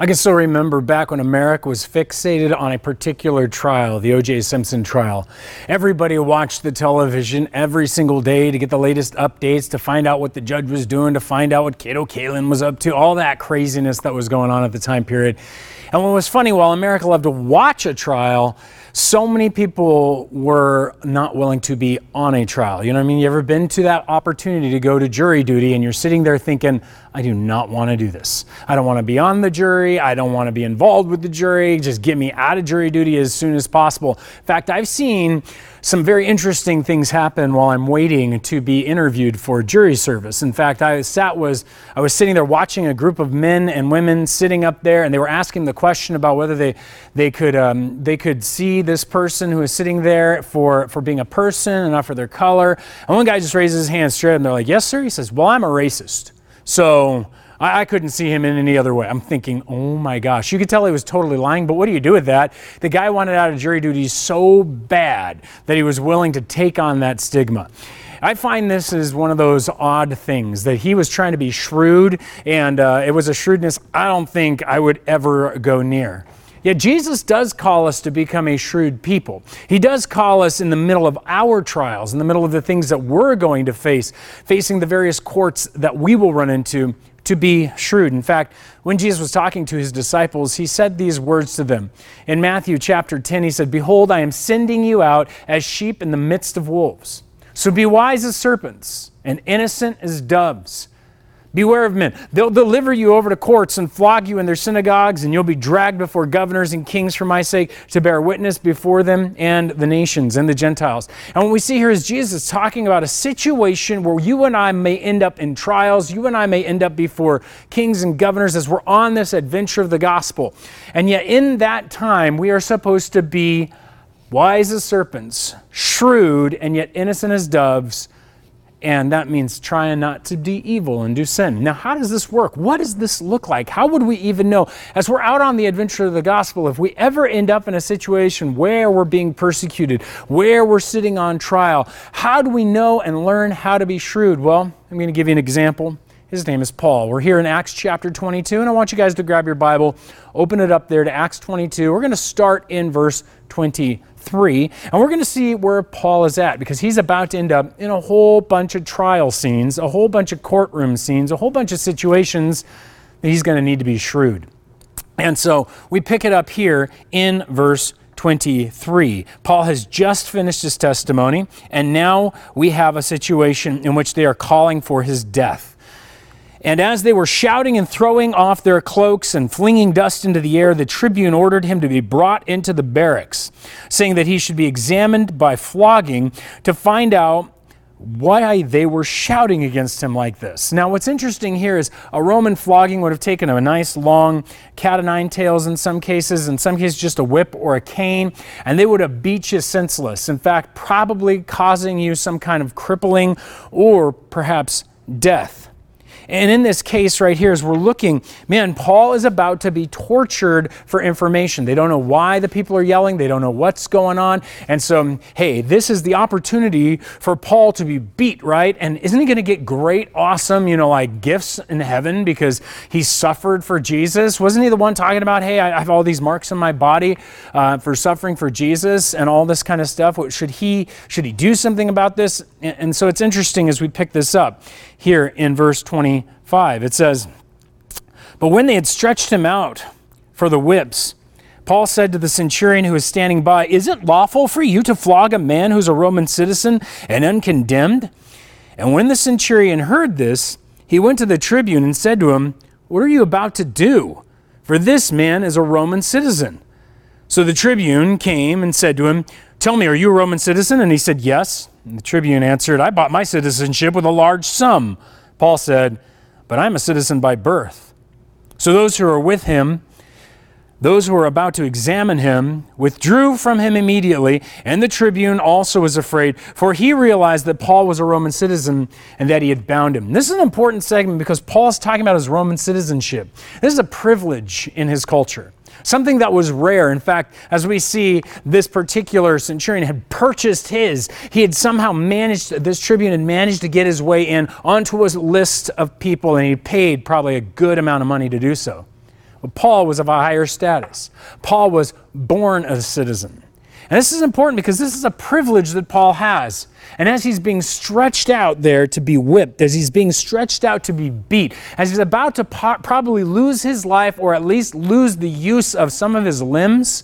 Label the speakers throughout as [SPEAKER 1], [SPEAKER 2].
[SPEAKER 1] I can still remember back when America was fixated on a particular trial, the O.J. Simpson trial. Everybody watched the television every single day to get the latest updates, to find out what the judge was doing, to find out what Kato Kaelin was up to, all that craziness that was going on at the time period. And what was funny, while America loved to watch a trial, so many people were not willing to be on a trial. You know what I mean? You ever been to that opportunity to go to jury duty and you're sitting there thinking, I do not want to do this. I don't want to be on the jury. I don't want to be involved with the jury. Just get me out of jury duty as soon as possible. In fact, I've seen some very interesting things happen while I'm waiting to be interviewed for jury service. In fact, I sat was I was sitting there watching a group of men and women sitting up there, and they were asking the question about whether they they could um, they could see this person who was sitting there for for being a person and not for their color. And one guy just raises his hand straight, and they're like, "Yes, sir." He says, "Well, I'm a racist." So I, I, couldn't see him in any other way. I'm thinking, oh my gosh. You could tell he was totally lying, but what do you do with that? The guy wanted out of jury duty so bad that he was willing to take on that stigma. I find this is one of those odd things that he was trying to be shrewd, and uh, it was a shrewdness I don't think I would ever go near. Yet Jesus does call us to become a shrewd people. He does call us in the middle of our trials, in the middle of the things that we're going to face, facing the various courts that we will run into, to be shrewd. In fact, when Jesus was talking to his disciples, he said these words to them. In Matthew chapter 10, he said, Behold, I am sending you out as sheep in the midst of wolves. So be wise as serpents and innocent as doves. Beware of men. They'll deliver you over to courts and flog you in their synagogues, and you'll be dragged before governors and kings for my sake to bear witness before them and the nations and the Gentiles. And what we see here is Jesus talking about a situation where you and I may end up in trials, you and I may end up before kings and governors as we're on this adventure of the gospel. And yet, in that time, we are supposed to be wise as serpents, shrewd, and yet innocent as doves and that means trying not to be evil and do sin. Now, how does this work? What does this look like? How would we even know? As we're out on the adventure of the gospel, if we ever end up in a situation where we're being persecuted, where we're sitting on trial, how do we know and learn how to be shrewd? Well, I'm going to give you an example. His name is Paul. We're here in Acts chapter 22, and I want you guys to grab your Bible, open it up there to Acts 22. We're going to start in verse 20 3, and we're going to see where Paul is at because he's about to end up in a whole bunch of trial scenes, a whole bunch of courtroom scenes, a whole bunch of situations that he's going to need to be shrewd. And so we pick it up here in verse 23. Paul has just finished his testimony, and now we have a situation in which they are calling for his death. And as they were shouting and throwing off their cloaks and flinging dust into the air, the tribune ordered him to be brought into the barracks, saying that he should be examined by flogging to find out why they were shouting against him like this. Now, what's interesting here is a Roman flogging would have taken a nice long cat o' nine tails in some cases, in some cases, just a whip or a cane, and they would have beat you senseless. In fact, probably causing you some kind of crippling or perhaps death. And in this case right here, as we're looking, man, Paul is about to be tortured for information. They don't know why the people are yelling, they don't know what's going on. And so, hey, this is the opportunity for Paul to be beat, right? And isn't he going to get great, awesome, you know, like gifts in heaven because he suffered for Jesus? Wasn't he the one talking about, hey, I have all these marks on my body uh, for suffering for Jesus and all this kind of stuff? Should he, should he do something about this? And so it's interesting as we pick this up here in verse 25. It says, But when they had stretched him out for the whips, Paul said to the centurion who was standing by, Is it lawful for you to flog a man who's a Roman citizen and uncondemned? And when the centurion heard this, he went to the tribune and said to him, What are you about to do? For this man is a Roman citizen. So the tribune came and said to him, Tell me, are you a Roman citizen? And he said, Yes. And the tribune answered, I bought my citizenship with a large sum. Paul said, But I'm a citizen by birth. So those who were with him, those who were about to examine him, withdrew from him immediately, and the tribune also was afraid, for he realized that Paul was a Roman citizen and that he had bound him. This is an important segment because Paul is talking about his Roman citizenship. This is a privilege in his culture something that was rare. In fact, as we see, this particular centurion had purchased his. He had somehow managed, this tribune had managed to get his way in onto a list of people, and he paid probably a good amount of money to do so. But Paul was of a higher status. Paul was born a citizen. And this is important because this is a privilege that Paul has. And as he's being stretched out there to be whipped, as he's being stretched out to be beat, as he's about to po- probably lose his life or at least lose the use of some of his limbs,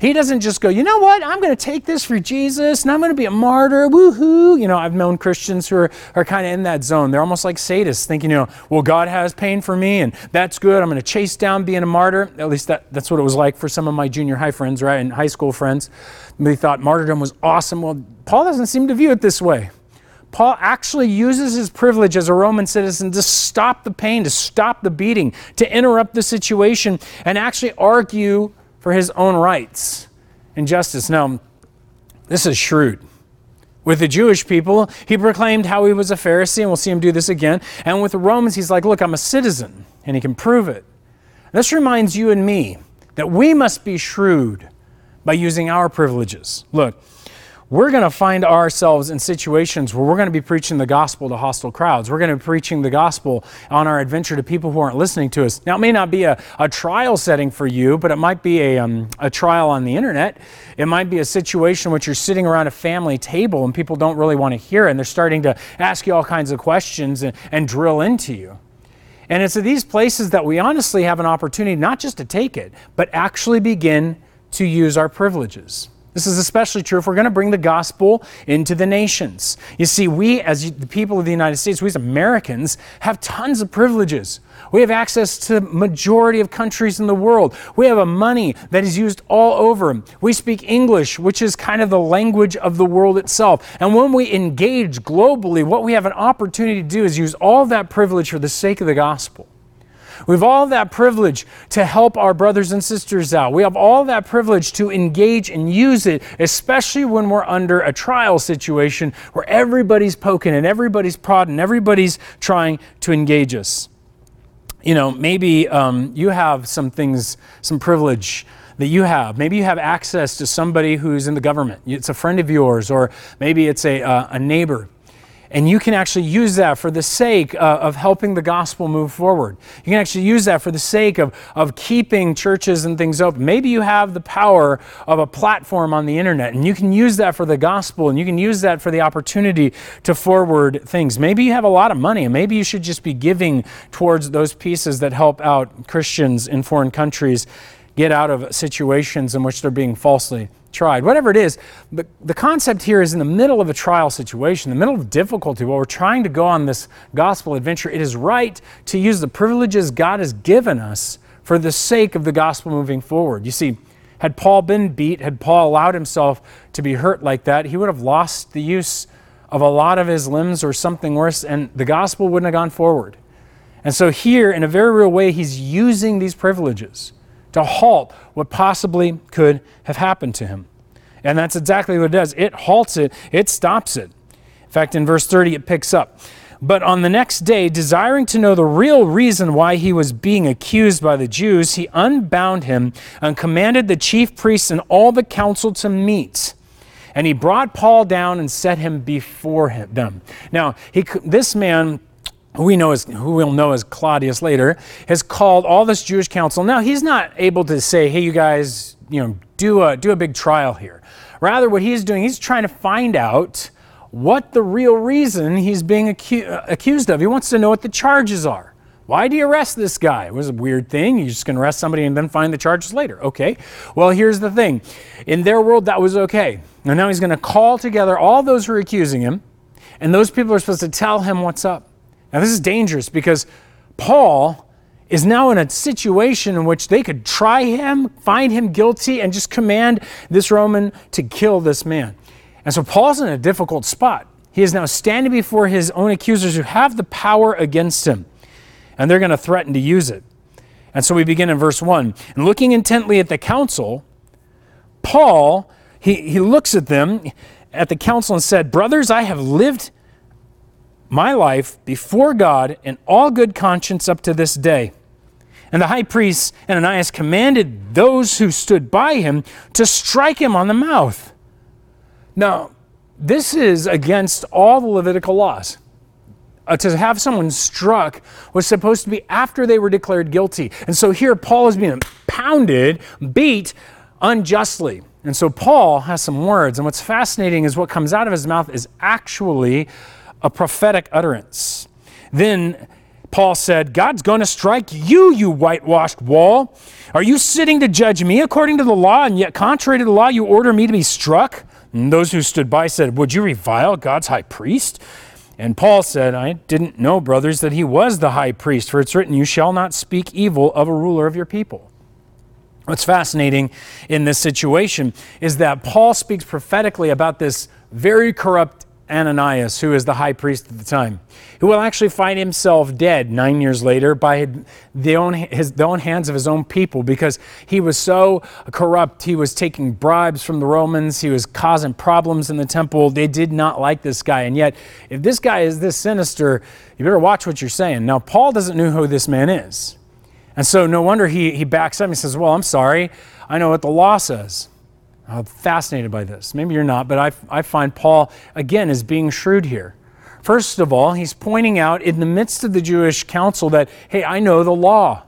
[SPEAKER 1] he doesn't just go, you know what, I'm going to take this for Jesus and I'm going to be a martyr, woohoo. You know, I've known Christians who are, are kind of in that zone. They're almost like sadists, thinking, you know, well, God has pain for me and that's good. I'm going to chase down being a martyr. At least that, that's what it was like for some of my junior high friends, right, and high school friends. They thought martyrdom was awesome. Well, Paul doesn't seem to view it this way. Paul actually uses his privilege as a Roman citizen to stop the pain, to stop the beating, to interrupt the situation, and actually argue for his own rights and justice. Now, this is shrewd. With the Jewish people, he proclaimed how he was a Pharisee, and we'll see him do this again. And with the Romans, he's like, Look, I'm a citizen, and he can prove it. This reminds you and me that we must be shrewd by using our privileges. Look, we're going to find ourselves in situations where we're going to be preaching the gospel to hostile crowds. We're going to be preaching the gospel on our adventure to people who aren't listening to us. Now, it may not be a, a trial setting for you, but it might be a, um, a trial on the internet. It might be a situation in which you're sitting around a family table and people don't really want to hear it, and they're starting to ask you all kinds of questions and, and drill into you. And it's at these places that we honestly have an opportunity not just to take it, but actually begin to use our privileges. This is especially true if we're going to bring the gospel into the nations. You see, we, as the people of the United States, we as Americans, have tons of privileges. We have access to majority of countries in the world. We have a money that is used all over. We speak English, which is kind of the language of the world itself. And when we engage globally, what we have an opportunity to do is use all that privilege for the sake of the gospel. We have all that privilege to help our brothers and sisters out. We have all that privilege to engage and use it, especially when we're under a trial situation where everybody's poking and everybody's prodding, everybody's trying to engage us. You know, maybe um, you have some things, some privilege that you have. Maybe you have access to somebody who's in the government. It's a friend of yours, or maybe it's a, uh, a neighbor and you can actually use that for the sake uh, of helping the gospel move forward. You can actually use that for the sake of, of keeping churches and things open. Maybe you have the power of a platform on the internet, and you can use that for the gospel, and you can use that for the opportunity to forward things. Maybe you have a lot of money, and maybe you should just be giving towards those pieces that help out Christians in foreign countries get out of situations in which they're being falsely tried. Whatever it is, the, the concept here is in the middle of a trial situation, the middle of difficulty, while we're trying to go on this gospel adventure, it is right to use the privileges God has given us for the sake of the gospel moving forward. You see, had Paul been beat, had Paul allowed himself to be hurt like that, he would have lost the use of a lot of his limbs or something worse, and the gospel wouldn't have gone forward. And so, here, in a very real way, he's using these privileges to halt what possibly could have happened to him. And that's exactly what it does. It halts it, it stops it. In fact, in verse 30, it picks up. But on the next day, desiring to know the real reason why he was being accused by the Jews, he unbound him and commanded the chief priests and all the council to meet. And he brought Paul down and set him before him, them. Now, he, this man who we know as who we'll know as Claudius later, has called all this Jewish council. Now he's not able to say, "Hey, you guys, you know, do a do a big trial here." Rather, what he's doing, he's trying to find out what the real reason he's being acu- uh, accused of. He wants to know what the charges are. Why do you arrest this guy? It was a weird thing. You're just going to arrest somebody and then find the charges later. Okay. Well, here's the thing. In their world, that was okay. And now he's going to call together all those who are accusing him, and those people are supposed to tell him what's up. Now, this is dangerous because Paul is now in a situation in which they could try him, find him guilty, and just command this Roman to kill this man. And so Paul's in a difficult spot. He is now standing before his own accusers who have the power against him, and they're going to threaten to use it. And so we begin in verse 1. And looking intently at the council, Paul, he, he looks at them, at the council, and said, Brothers, I have lived my life before God in all good conscience up to this day. And the high priest Ananias commanded those who stood by him to strike him on the mouth. Now, this is against all the Levitical laws. uh, to have someone struck was supposed to be after they were declared guilty. And so here Paul is being pounded, beat unjustly. And so Paul has some words, and what's fascinating is what comes out of his mouth is actually a prophetic utterance. Then Paul said, God's going to strike you, you whitewashed wall. Are you sitting to judge me according to the law, and yet contrary to the law, you order me to be struck? And those who stood by said, Would you revile God's high priest? And Paul said, I didn't know, brothers, that he was the high priest, for it's written, You shall not speak evil of a ruler of your people. What's fascinating in this situation is that Paul speaks prophetically about this very corrupt Ananias, who is the high priest at the time, who will actually find himself dead nine years later by the own, his, the own hands of his own people because he was so corrupt. He was taking bribes from the Romans, he was causing problems in the temple. They did not like this guy. And yet, if this guy is this sinister, you better watch what you're saying. Now, Paul doesn't know who this man is. And so, no wonder he, he backs up and says, Well, I'm sorry. I know what the law says. I'm fascinated by this. Maybe you're not, but I, I find Paul, again, is being shrewd here. First of all, he's pointing out in the midst of the Jewish council that, hey, I know the law.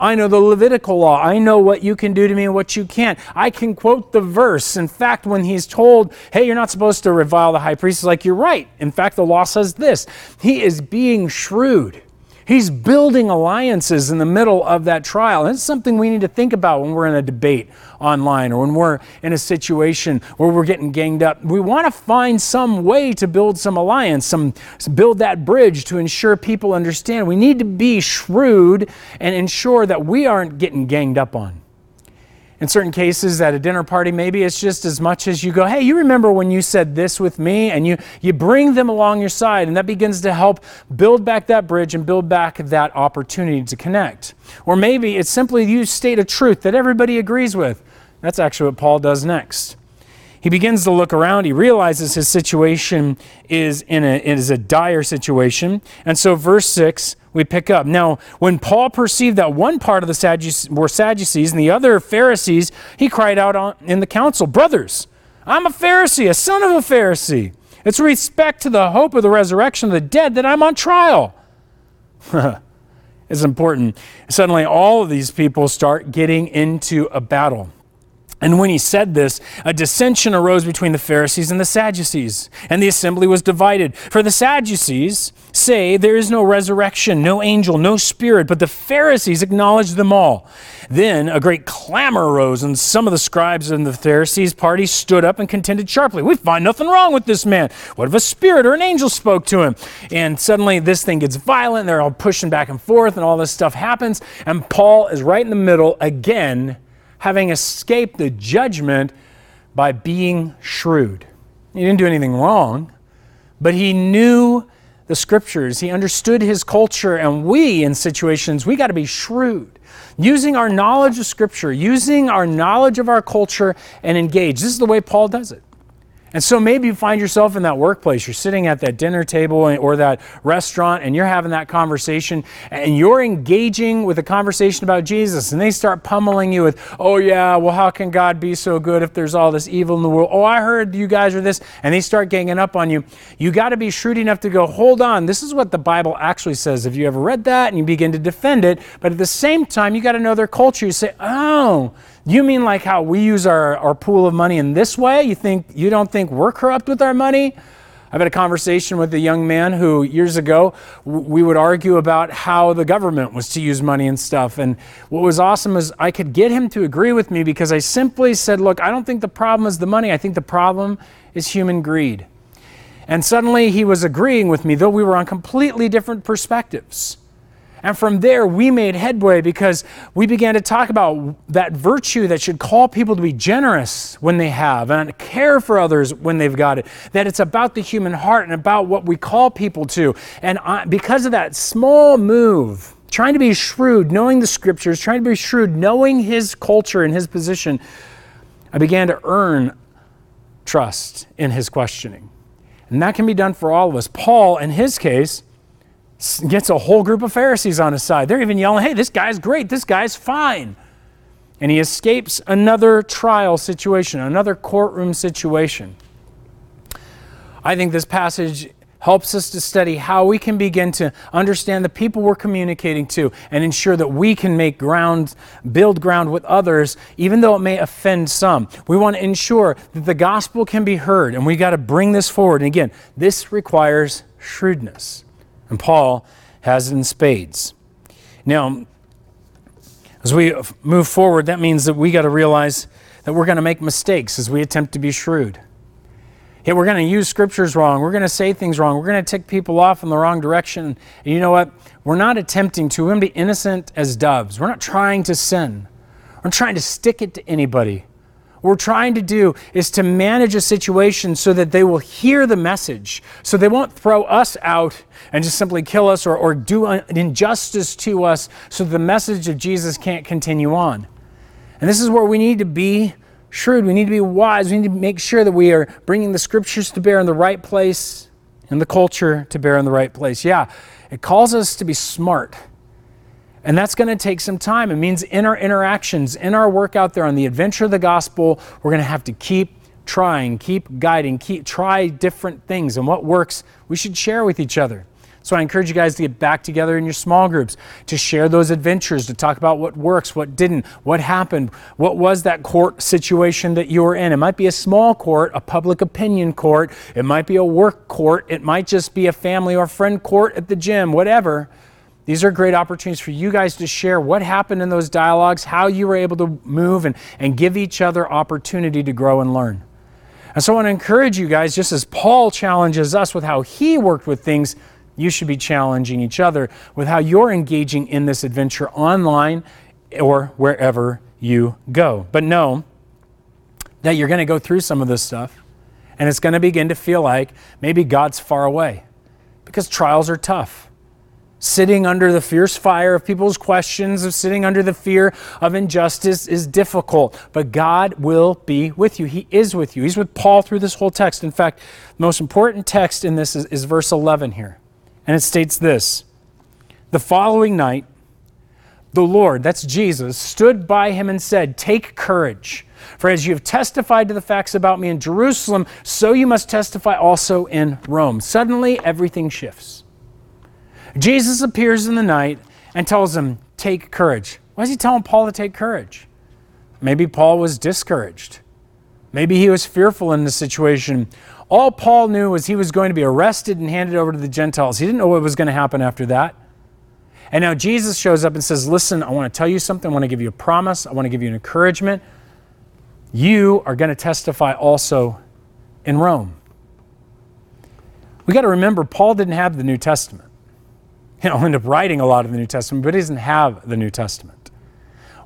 [SPEAKER 1] I know the Levitical law. I know what you can do to me and what you can't. I can quote the verse. In fact, when he's told, hey, you're not supposed to revile the high priest, he's like, you're right. In fact, the law says this. He is being shrewd. He's building alliances in the middle of that trial. And it's something we need to think about when we're in a debate online or when we're in a situation where we're getting ganged up. We want to find some way to build some alliance, some build that bridge to ensure people understand. We need to be shrewd and ensure that we aren't getting ganged up on. In certain cases, at a dinner party, maybe it's just as much as you go, hey, you remember when you said this with me? And you, you bring them along your side, and that begins to help build back that bridge and build back that opportunity to connect. Or maybe it's simply you state a truth that everybody agrees with. That's actually what Paul does next. He begins to look around. He realizes his situation is in a, is a dire situation. And so, verse 6 we pick up. Now, when Paul perceived that one part of the Sadducees were Sadducees and the other Pharisees, he cried out on, in the council, Brothers, I'm a Pharisee, a son of a Pharisee. It's respect to the hope of the resurrection of the dead that I'm on trial. it's important. Suddenly, all of these people start getting into a battle. And when he said this, a dissension arose between the Pharisees and the Sadducees, and the assembly was divided. For the Sadducees say there is no resurrection, no angel, no spirit, but the Pharisees acknowledge them all. Then a great clamor arose, and some of the scribes in the Pharisees' party stood up and contended sharply. We find nothing wrong with this man. What if a spirit or an angel spoke to him? And suddenly this thing gets violent, and they're all pushing back and forth, and all this stuff happens, and Paul is right in the middle again having escaped the judgment by being shrewd. He didn't do anything wrong, but he knew the scriptures. He understood his culture, and we, in situations, we got to be shrewd. Using our knowledge of scripture, using our knowledge of our culture, and engage. This is the way Paul does it. And so maybe you find yourself in that workplace. You're sitting at that dinner table or that restaurant and you're having that conversation and you're engaging with a conversation about Jesus and they start pummeling you with, oh, yeah, well, how can God be so good if there's all this evil in the world? Oh, I heard you guys are this. And they start ganging up on you. You got to be shrewd enough to go, hold on, this is what the Bible actually says. Have you ever read that? And you begin to defend it. But at the same time, you got to know their culture. You say, oh, you mean like how we use our, our pool of money in this way? You think you don't think we're corrupt with our money? I've had a conversation with a young man who years ago we would argue about how the government was to use money and stuff. And what was awesome is I could get him to agree with me because I simply said, Look, I don't think the problem is the money. I think the problem is human greed. And suddenly he was agreeing with me, though we were on completely different perspectives. And from there, we made headway because we began to talk about that virtue that should call people to be generous when they have and care for others when they've got it. That it's about the human heart and about what we call people to. And I, because of that small move, trying to be shrewd, knowing the scriptures, trying to be shrewd, knowing his culture and his position, I began to earn trust in his questioning. And that can be done for all of us. Paul, in his case, gets a whole group of Pharisees on his side. They're even yelling, hey, this guy's great, this guy's fine. And he escapes another trial situation, another courtroom situation. I think this passage helps us to study how we can begin to understand the people we're communicating to and ensure that we can make ground, build ground with others, even though it may offend some. We want to ensure that the gospel can be heard, and we got to bring this forward. And again, this requires shrewdness. And Paul has it in spades. Now, as we move forward, that means that we got to realize that we're going to make mistakes as we attempt to be shrewd. Yeah, we're going to use scriptures wrong. We're going to say things wrong. We're going to tick people off in the wrong direction. And you know what? We're not attempting to. We're going to be innocent as doves. We're not trying to sin. We're not trying to stick it to anybody. What we're trying to do is to manage a situation so that they will hear the message, so they won't throw us out and just simply kill us or, or do an injustice to us so the message of Jesus can't continue on. And this is where we need to be shrewd. We need to be wise. We need to make sure that we are bringing the scriptures to bear in the right place and the culture to bear in the right place. Yeah, it calls us to be smart. And that's going to take some time. It means in our interactions, in our work out there on the adventure of the gospel, we're going to have to keep trying, keep guiding, keep try different things. And what works, we should share with each other. So I encourage you guys to get back together in your small groups to share those adventures, to talk about what works, what didn't, what happened, what was that court situation that you were in. It might be a small court, a public opinion court, it might be a work court, it might just be a family or friend court at the gym, whatever. These are great opportunities for you guys to share what happened in those dialogues, how you were able to move and, and give each other opportunity to grow and learn. And so I want to encourage you guys, just as Paul challenges us with how he worked with things, you should be challenging each other with how you're engaging in this adventure online or wherever you go. But know that you're going to go through some of this stuff and it's going to begin to feel like maybe God's far away because trials are tough sitting under the fierce fire of people's questions, of sitting under the fear of injustice is difficult. But God will be with you. He is with you. He's with Paul through this whole text. In fact, the most important text in this is, is verse 11 here. And it states this The following night, the Lord, that's Jesus, stood by him and said, Take courage. For as you have testified to the facts about me in Jerusalem, so you must testify also in Rome. Suddenly, everything shifts. Jesus appears in the night and tells him, Take courage. Why is he telling Paul to take courage? Maybe Paul was discouraged. Maybe he was fearful in the situation. All Paul knew was he was going to be arrested and handed over to the Gentiles. He didn't know what was going to happen after that. And now Jesus shows up and says, Listen, I want to tell you something. I want to give you a promise. I want to give you an encouragement. You are going to testify also in Rome. We got to remember, Paul didn't have the New Testament. He'll end up writing a lot of the New Testament, but he doesn't have the New Testament.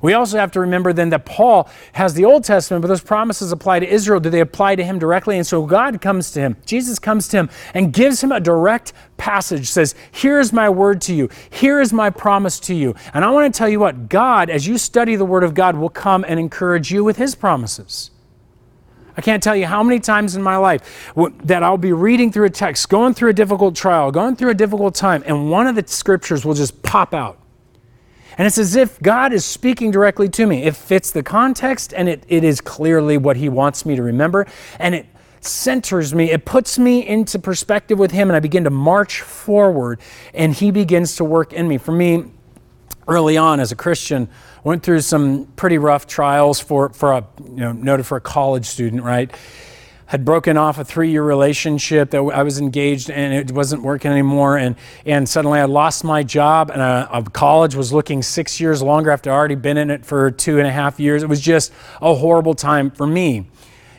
[SPEAKER 1] We also have to remember then that Paul has the Old Testament, but those promises apply to Israel. Do they apply to him directly? And so God comes to him, Jesus comes to him and gives him a direct passage, says, Here is my word to you, here is my promise to you. And I want to tell you what, God, as you study the word of God, will come and encourage you with his promises. I can't tell you how many times in my life that I'll be reading through a text, going through a difficult trial, going through a difficult time, and one of the scriptures will just pop out. And it's as if God is speaking directly to me. It fits the context and it, it is clearly what He wants me to remember. And it centers me, it puts me into perspective with Him, and I begin to march forward, and He begins to work in me. For me, early on as a Christian, went through some pretty rough trials for, for a, you know, noted for a college student, right? Had broken off a three year relationship that I was engaged and it wasn't working anymore. And, and suddenly I lost my job and uh, a, a college was looking six years longer after I'd already been in it for two and a half years. It was just a horrible time for me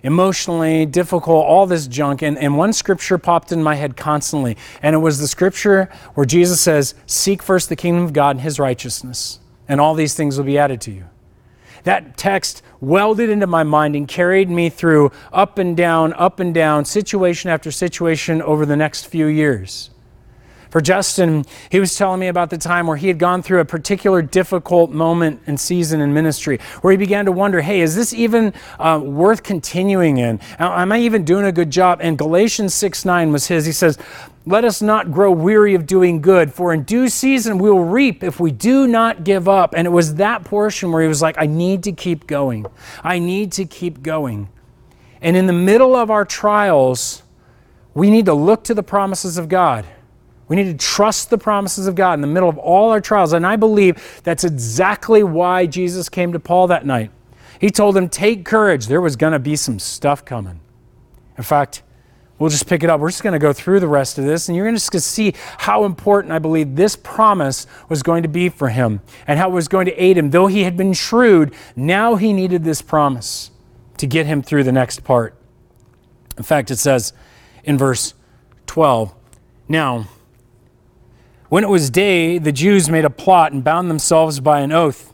[SPEAKER 1] emotionally difficult, all this junk. And, and one scripture popped in my head constantly, and it was the scripture where Jesus says, Seek first the kingdom of God and his righteousness and all these things will be added to you. That text welded into my mind and carried me through up and down, up and down, situation after situation over the next few years. For Justin, he was telling me about the time where he had gone through a particular difficult moment and season in ministry, where he began to wonder, hey, is this even uh, worth continuing in? Am I even doing a good job? And Galatians 6 9 was his. He says, let us not grow weary of doing good, for in due season we will reap if we do not give up. And it was that portion where he was like, I need to keep going. I need to keep going. And in the middle of our trials, we need to look to the promises of God. We need to trust the promises of God in the middle of all our trials. And I believe that's exactly why Jesus came to Paul that night. He told him, Take courage. There was going to be some stuff coming. In fact, we'll just pick it up. We're just going to go through the rest of this, and you're going to see how important I believe this promise was going to be for him and how it was going to aid him. Though he had been shrewd, now he needed this promise to get him through the next part. In fact, it says in verse 12 Now, when it was day, the Jews made a plot and bound themselves by an oath,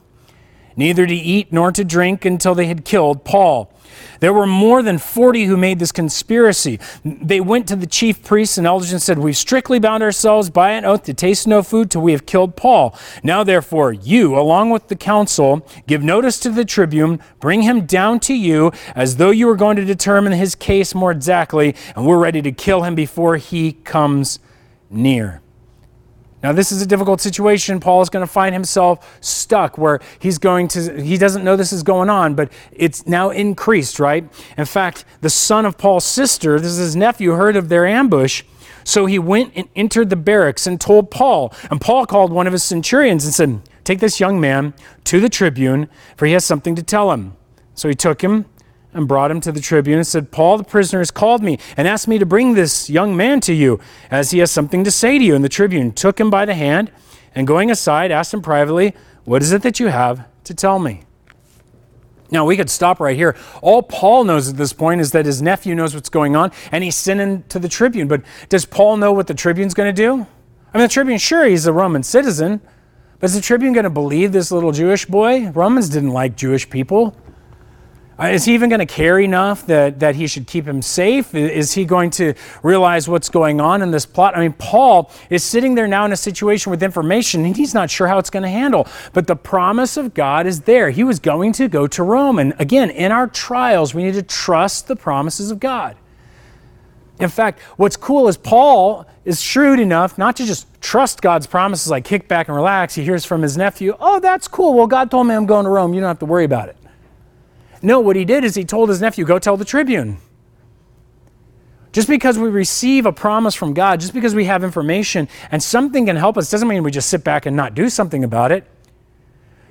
[SPEAKER 1] neither to eat nor to drink until they had killed Paul. There were more than 40 who made this conspiracy. They went to the chief priests and elders and said, We've strictly bound ourselves by an oath to taste no food till we have killed Paul. Now, therefore, you, along with the council, give notice to the tribune, bring him down to you, as though you were going to determine his case more exactly, and we're ready to kill him before he comes near. Now, this is a difficult situation. Paul is going to find himself stuck where he's going to, he doesn't know this is going on, but it's now increased, right? In fact, the son of Paul's sister, this is his nephew, heard of their ambush. So he went and entered the barracks and told Paul. And Paul called one of his centurions and said, Take this young man to the tribune, for he has something to tell him. So he took him and brought him to the tribune and said, Paul the prisoner has called me and asked me to bring this young man to you, as he has something to say to you. And the tribune took him by the hand and going aside asked him privately, What is it that you have to tell me? Now, we could stop right here. All Paul knows at this point is that his nephew knows what's going on and he's sending to the tribune. But does Paul know what the tribune's going to do? I mean, the tribune, sure, he's a Roman citizen, but is the tribune going to believe this little Jewish boy? Romans didn't like Jewish people. Uh, is he even going to care enough that, that he should keep him safe? Is he going to realize what's going on in this plot? I mean, Paul is sitting there now in a situation with information and he's not sure how it's going to handle. But the promise of God is there. He was going to go to Rome. And again, in our trials, we need to trust the promises of God. In fact, what's cool is Paul is shrewd enough not to just trust God's promises like kick back and relax. He hears from his nephew, oh, that's cool. Well, God told me I'm going to Rome. You don't have to worry about it. No, what he did is he told his nephew, Go tell the tribune. Just because we receive a promise from God, just because we have information and something can help us, doesn't mean we just sit back and not do something about it.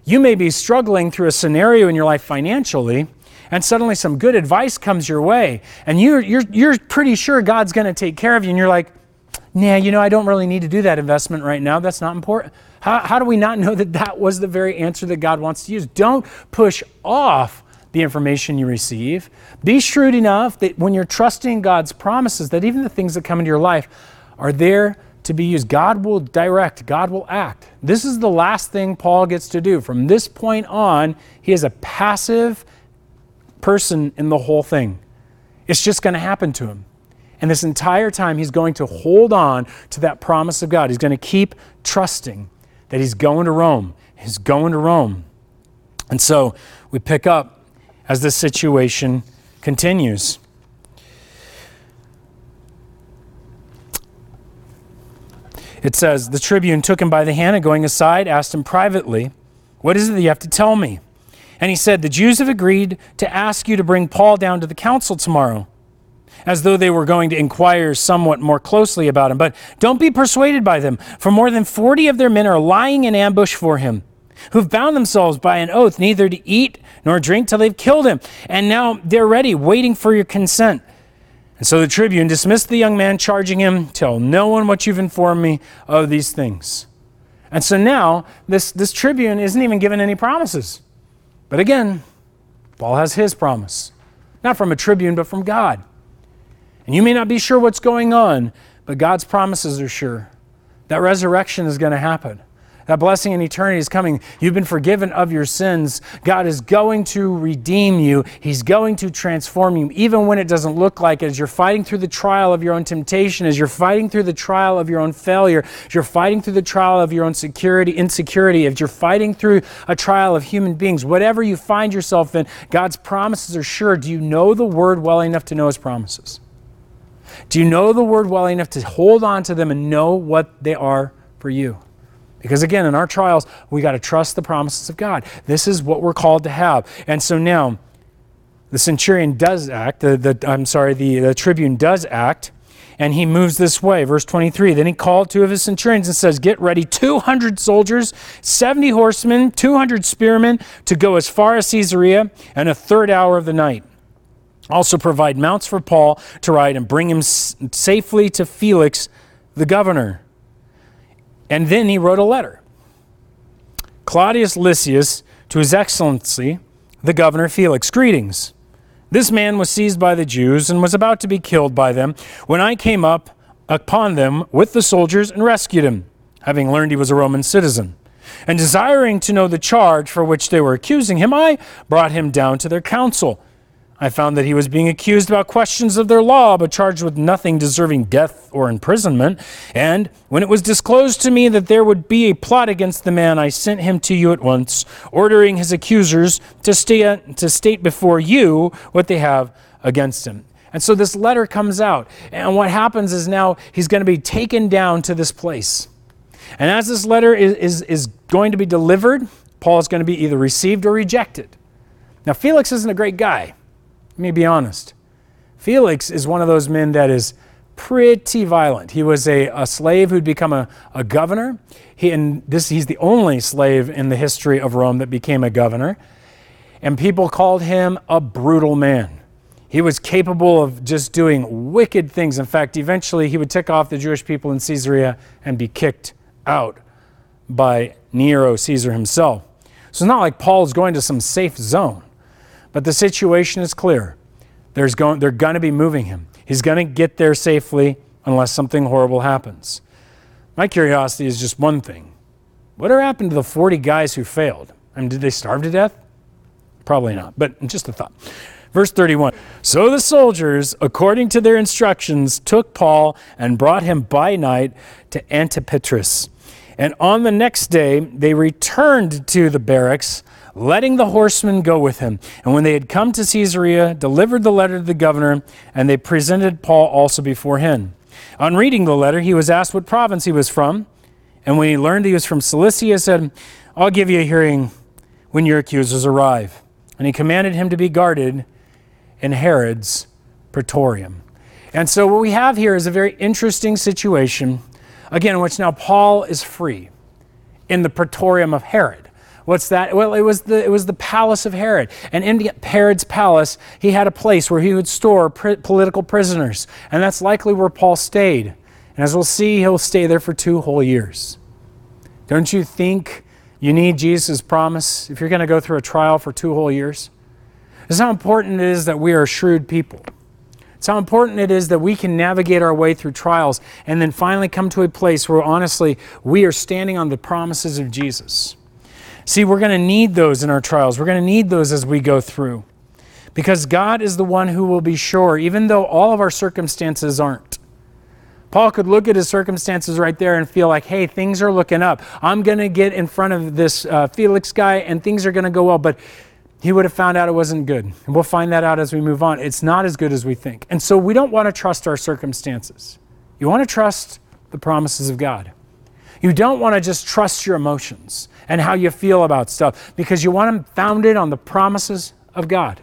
[SPEAKER 1] You may be struggling through a scenario in your life financially, and suddenly some good advice comes your way, and you're, you're, you're pretty sure God's going to take care of you, and you're like, nah, you know, I don't really need to do that investment right now. That's not important. How, how do we not know that that was the very answer that God wants to use? Don't push off the information you receive. Be shrewd enough that when you're trusting God's promises, that even the things that come into your life are there to be used. God will direct, God will act. This is the last thing Paul gets to do. From this point on, he is a passive person in the whole thing. It's just going to happen to him. And this entire time, he's going to hold on to that promise of God. He's going to keep trusting that he's going to Rome. He's going to Rome. And so we pick up as the situation continues. It says, The tribune took him by the hand and going aside, asked him privately, What is it that you have to tell me? And he said, The Jews have agreed to ask you to bring Paul down to the council tomorrow, as though they were going to inquire somewhat more closely about him. But don't be persuaded by them, for more than 40 of their men are lying in ambush for him who've bound themselves by an oath neither to eat nor drink till they've killed him. And now they're ready, waiting for your consent. And so the tribune dismissed the young man, charging him, Tell no one what you've informed me of these things. And so now this, this tribune isn't even given any promises. But again, Paul has his promise, not from a tribune, but from God. And you may not be sure what's going on, but God's promises are sure. That resurrection is going to happen. That blessing in eternity is coming. You've been forgiven of your sins. God is going to redeem you. He's going to transform you, even when it doesn't look like it. As you're fighting through the trial of your own temptation, as you're fighting through the trial of your own failure, as you're fighting through the trial of your own security, insecurity, as you're fighting through a trial of human beings, whatever you find yourself in, God's promises are sure. Do you know the word well enough to know his promises? Do you know the word well enough to hold on to them and know what they are for you? Because again, in our trials, we got to trust the promises of God. This is what we're called to have. And so now, the centurion does act, the, the, I'm sorry, the, the tribune does act, and he moves this way. Verse 23 Then he called two of his centurions and says, Get ready 200 soldiers, 70 horsemen, 200 spearmen to go as far as Caesarea and a third hour of the night. Also provide mounts for Paul to ride and bring him safely to Felix, the governor. And then he wrote a letter Claudius Lysias to His Excellency, the governor Felix, greetings. This man was seized by the Jews and was about to be killed by them when I came up upon them with the soldiers and rescued him, having learned he was a Roman citizen. And desiring to know the charge for which they were accusing him, I brought him down to their council I found that he was being accused about questions of their law, but charged with nothing deserving death or imprisonment. And when it was disclosed to me that there would be a plot against the man, I sent him to you at once, ordering his accusers to, stay, to state before you what they have against him. And so this letter comes out. And what happens is now he's going to be taken down to this place. And as this letter is, is, is going to be delivered, Paul is going to be either received or rejected. Now, Felix isn't a great guy. Let me be honest. Felix is one of those men that is pretty violent. He was a, a slave who'd become a, a governor. He, and this, he's the only slave in the history of Rome that became a governor. And people called him a brutal man. He was capable of just doing wicked things. In fact, eventually he would tick off the Jewish people in Caesarea and be kicked out by Nero Caesar himself. So it's not like Paul's going to some safe zone. But the situation is clear. There's going, they're going to be moving him. He's going to get there safely unless something horrible happens. My curiosity is just one thing. Whatever happened to the 40 guys who failed? I mean, did they starve to death? Probably not, but just a thought. Verse 31 So the soldiers, according to their instructions, took Paul and brought him by night to Antipatris. And on the next day, they returned to the barracks letting the horsemen go with him. And when they had come to Caesarea, delivered the letter to the governor, and they presented Paul also before him. On reading the letter, he was asked what province he was from. And when he learned he was from Cilicia, he said, I'll give you a hearing when your accusers arrive. And he commanded him to be guarded in Herod's praetorium. And so, what we have here is a very interesting situation, again, in which now Paul is free in the praetorium of Herod. What's that? Well, it was the, it was the palace of Herod. And in Herod's palace, he had a place where he would store pr- political prisoners. And that's likely where Paul stayed. And as we'll see, he'll stay there for two whole years. Don't you think you need Jesus' promise if you're going to go through a trial for two whole years? It's how important it is that we are shrewd people. It's how important it is that we can navigate our way through trials and then finally come to a place where honestly we are standing on the promises of Jesus. See, we're going to need those in our trials. We're going to need those as we go through. Because God is the one who will be sure, even though all of our circumstances aren't. Paul could look at his circumstances right there and feel like, hey, things are looking up. I'm going to get in front of this uh, Felix guy and things are going to go well. But he would have found out it wasn't good. And we'll find that out as we move on. It's not as good as we think. And so we don't want to trust our circumstances. You want to trust the promises of God. You don't want to just trust your emotions and how you feel about stuff because you want them founded on the promises of God.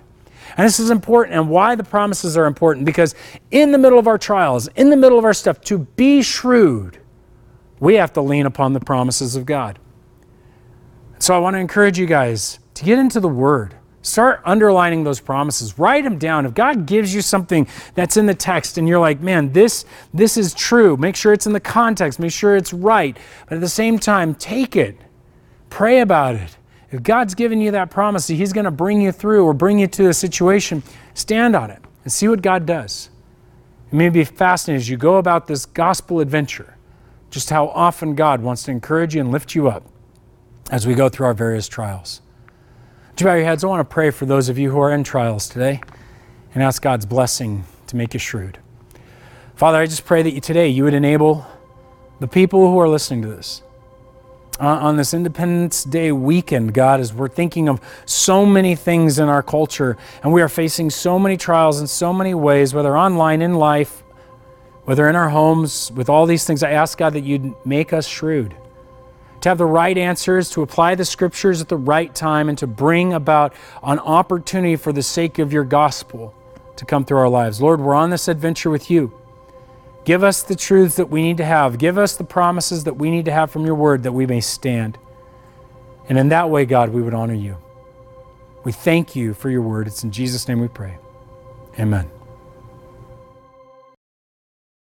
[SPEAKER 1] And this is important and why the promises are important because in the middle of our trials, in the middle of our stuff, to be shrewd, we have to lean upon the promises of God. So I want to encourage you guys to get into the Word. Start underlining those promises. Write them down. If God gives you something that's in the text and you're like, man, this, this is true, make sure it's in the context, make sure it's right. But at the same time, take it, pray about it. If God's given you that promise, He's going to bring you through or bring you to a situation, stand on it and see what God does. It may be fascinating as you go about this gospel adventure, just how often God wants to encourage you and lift you up as we go through our various trials. Would you bow your heads? I want to pray for those of you who are in trials today and ask God's blessing to make you shrewd. Father, I just pray that you, today you would enable the people who are listening to this uh, on this Independence Day weekend, God, as we're thinking of so many things in our culture and we are facing so many trials in so many ways, whether online, in life, whether in our homes, with all these things, I ask God that you'd make us shrewd to have the right answers, to apply the scriptures at the right time, and to bring about an opportunity for the sake of your gospel to come through our lives. Lord, we're on this adventure with you. Give us the truths that we need to have. Give us the promises that we need to have from your word that we may stand. And in that way, God, we would honor you. We thank you for your word. It's in Jesus' name we pray. Amen.